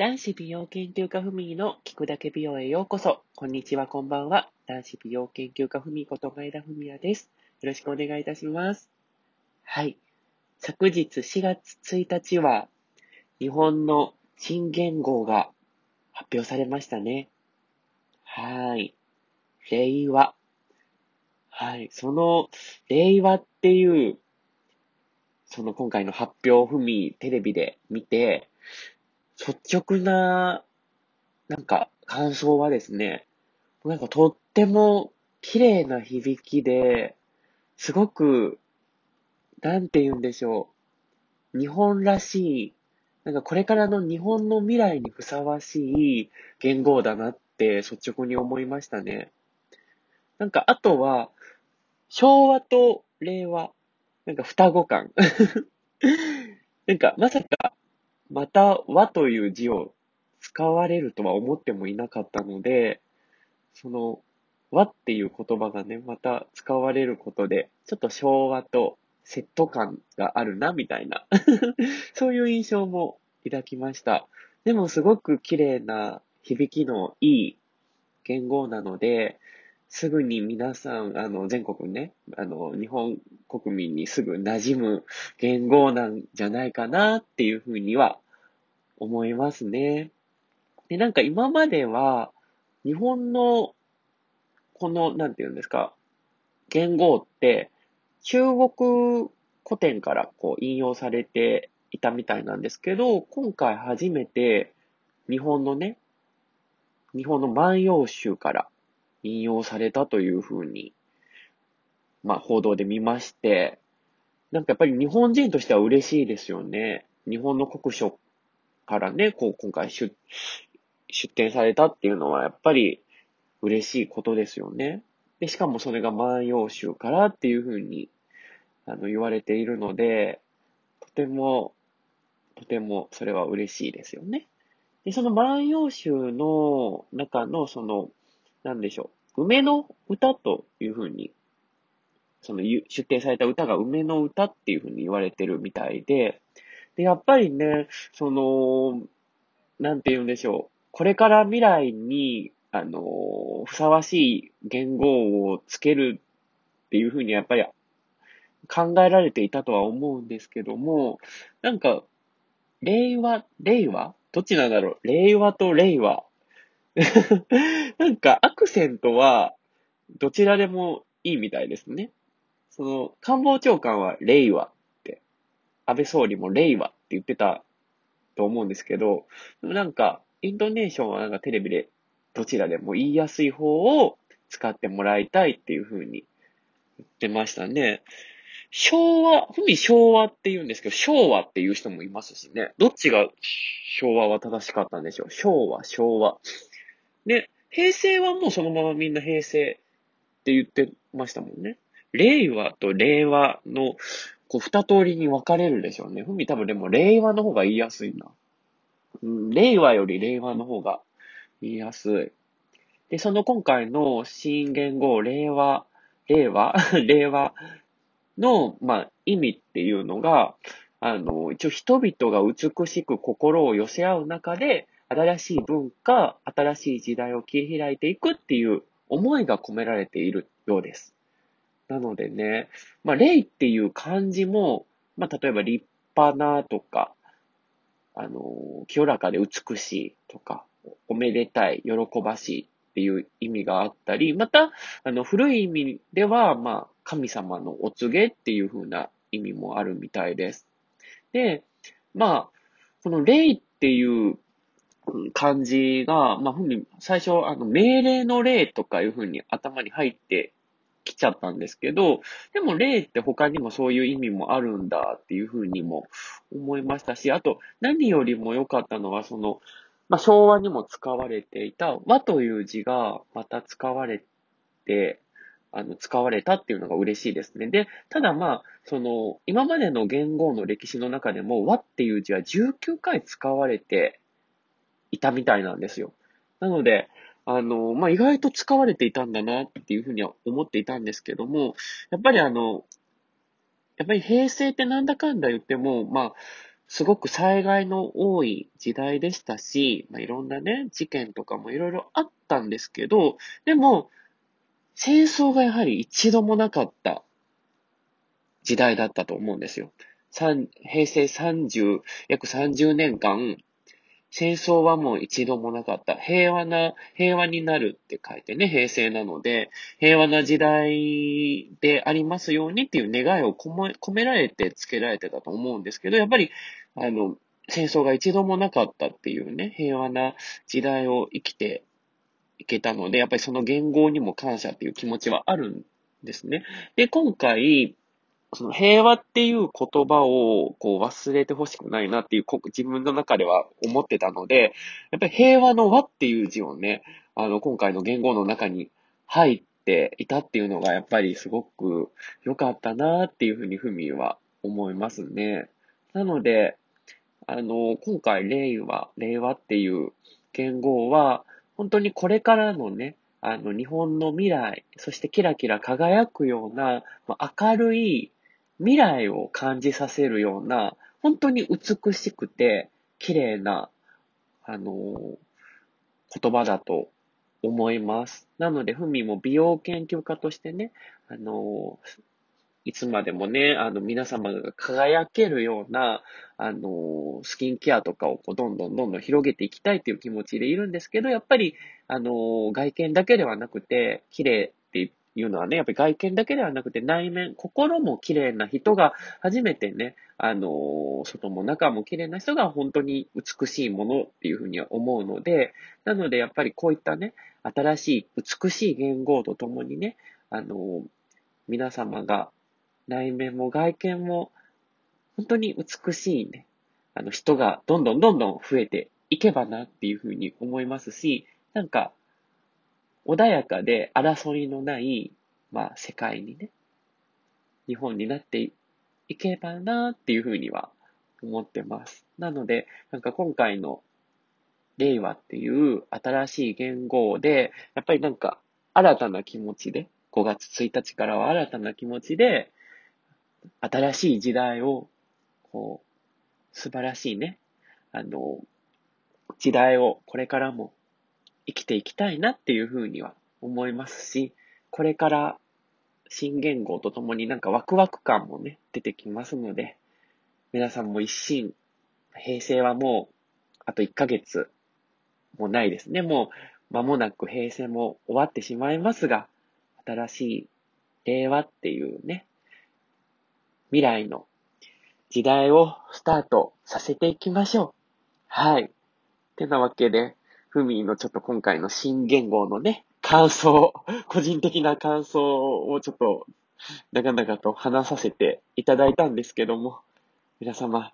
男子美容研究家ふみの聞くだけ美容へようこそ。こんにちは、こんばんは。男子美容研究家ふみこと前田文也です。よろしくお願いいたします。はい。昨日4月1日は、日本の新元号が発表されましたね。はい。令和。はい。その、令和っていう、その今回の発表をふみテレビで見て、率直な、なんか、感想はですね、なんかとっても綺麗な響きで、すごく、なんて言うんでしょう。日本らしい、なんかこれからの日本の未来にふさわしい言語だなって率直に思いましたね。なんかあとは、昭和と令和、なんか双子感。なんかまさかまた和という字を使われるとは思ってもいなかったので、その和っていう言葉がね、また使われることで、ちょっと昭和とセット感があるな、みたいな そういう印象も抱きました。でもすごく綺麗な響きのいい言語なので、すぐに皆さん、あの、全国ね、あの、日本国民にすぐ馴染む言語なんじゃないかなっていうふうには思いますね。で、なんか今までは、日本の、この、なんていうんですか、言語って、中国古典からこう引用されていたみたいなんですけど、今回初めて日本のね、日本の万葉集から引用されたというふうに、まあ報道で見まして、なんかやっぱり日本人としては嬉しいですよね。日本の国書からね、こう今回出、出展されたっていうのはやっぱり嬉しいことですよね。で、しかもそれが万葉集からっていうふうに、あの、言われているので、とても、とてもそれは嬉しいですよね。で、その万葉集の中のその、なんでしょう。梅の歌というふうに、その出展された歌が梅の歌っていうふうに言われてるみたいで、で、やっぱりね、その、なんて言うんでしょう。これから未来に、あの、ふさわしい言語をつけるっていうふうにやっぱり考えられていたとは思うんですけども、なんか、令和、令和？どっちなんだろう？令和と令和なんかアクセントはどちらでもいいみたいですね。その官房長官は令和って、安倍総理も令和って言ってたと思うんですけど、なんかイントネーションはなんかテレビでどちらでも言いやすい方を使ってもらいたいっていう風に言ってましたね。昭和、ふみ昭和って言うんですけど、昭和っていう人もいますしね。どっちが昭和は正しかったんでしょう昭和、昭和。で、平成はもうそのままみんな平成って言ってましたもんね。令和と令和の、こう、二通りに分かれるでしょうね。ふみ多分でも令和の方が言いやすいな。うん、令和より令和の方が言いやすい。で、その今回の新言語、令和、令和 令和の、まあ、意味っていうのが、あの、一応人々が美しく心を寄せ合う中で、新しい文化、新しい時代を切り開いていくっていう思いが込められているようです。なのでね、まあ、霊っていう漢字も、まあ、例えば立派なとか、あの、清らかで美しいとか、おめでたい、喜ばしいっていう意味があったり、また、あの、古い意味では、まあ、神様のお告げっていう風な意味もあるみたいです。で、まあ、この霊っていう感じが、まあ、ふみ、最初、あの、命令の例とかいうふうに頭に入ってきちゃったんですけど、でも例って他にもそういう意味もあるんだっていうふうにも思いましたし、あと、何よりも良かったのは、その、まあ、昭和にも使われていた和という字がまた使われて、あの、使われたっていうのが嬉しいですね。で、ただまあ、その、今までの言語の歴史の中でも和っていう字は19回使われていたみたいなんですよ。なので、あの、まあ、意外と使われていたんだなっていうふうには思っていたんですけども、やっぱりあの、やっぱり平成ってなんだかんだ言っても、まあ、すごく災害の多い時代でしたし、まあ、いろんなね、事件とかもいろいろあったんですけど、でも、戦争がやはり一度もなかった時代だったと思うんですよ。平成30、約30年間、戦争はもう一度もなかった。平和な、平和になるって書いてね、平成なので、平和な時代でありますようにっていう願いを込め込められて付けられてたと思うんですけど、やっぱり、あの、戦争が一度もなかったっていうね、平和な時代を生きていけたので、やっぱりその言語にも感謝っていう気持ちはあるんですね。で、今回、その平和っていう言葉をこう忘れてほしくないなっていう自分の中では思ってたので、やっぱり平和の和っていう字をね、あの今回の言語の中に入っていたっていうのがやっぱりすごく良かったなっていうふうにふみは思いますね。なので、あの、今回令和、令和っていう言語は、本当にこれからのね、あの、日本の未来、そしてキラキラ輝くような、まあ、明るい未来を感じさせるような、本当に美しくて綺麗な、あのー、言葉だと思います。なので、ふみも美容研究家としてね、あのー、いつまでもね、あの、皆様が輝けるような、あの、スキンケアとかをこうどんどんどんどん広げていきたいという気持ちでいるんですけど、やっぱり、あの、外見だけではなくて、綺麗いうのはね、やっぱり外見だけではなくて内面、心も綺麗な人が初めてね、あの、外も中も綺麗な人が本当に美しいものっていうふうには思うので、なのでやっぱりこういったね、新しい美しい言語とともにね、あの、皆様が内面も外見も本当に美しいね、あの人がどんどんどんどん増えていけばなっていうふうに思いますし、なんか穏やかで争いのない、まあ、世界にね、日本になっていけばなっていうふうには思ってます。なので、なんか今回の令和っていう新しい言語で、やっぱりなんか新たな気持ちで、5月1日からは新たな気持ちで、新しい時代を、こう、素晴らしいね、あの、時代をこれからも生きていきたいなっていうふうには思いますし、これから新言語とともになんかワクワク感もね、出てきますので、皆さんも一心、平成はもう、あと1ヶ月もないですね。もう間もなく平成も終わってしまいますが、新しい令和っていうね、未来の時代をスタートさせていきましょう。はい。てなわけで、ふみのちょっと今回の新言語のね、感想、個人的な感想をちょっと、長々と話させていただいたんですけども、皆様、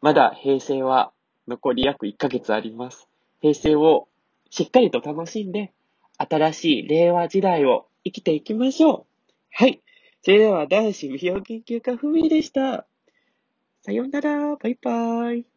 まだ平成は残り約1ヶ月あります。平成をしっかりと楽しんで、新しい令和時代を生きていきましょう。はい。それでは男子美容研究家ふみでした。さようなら。バイバーイ。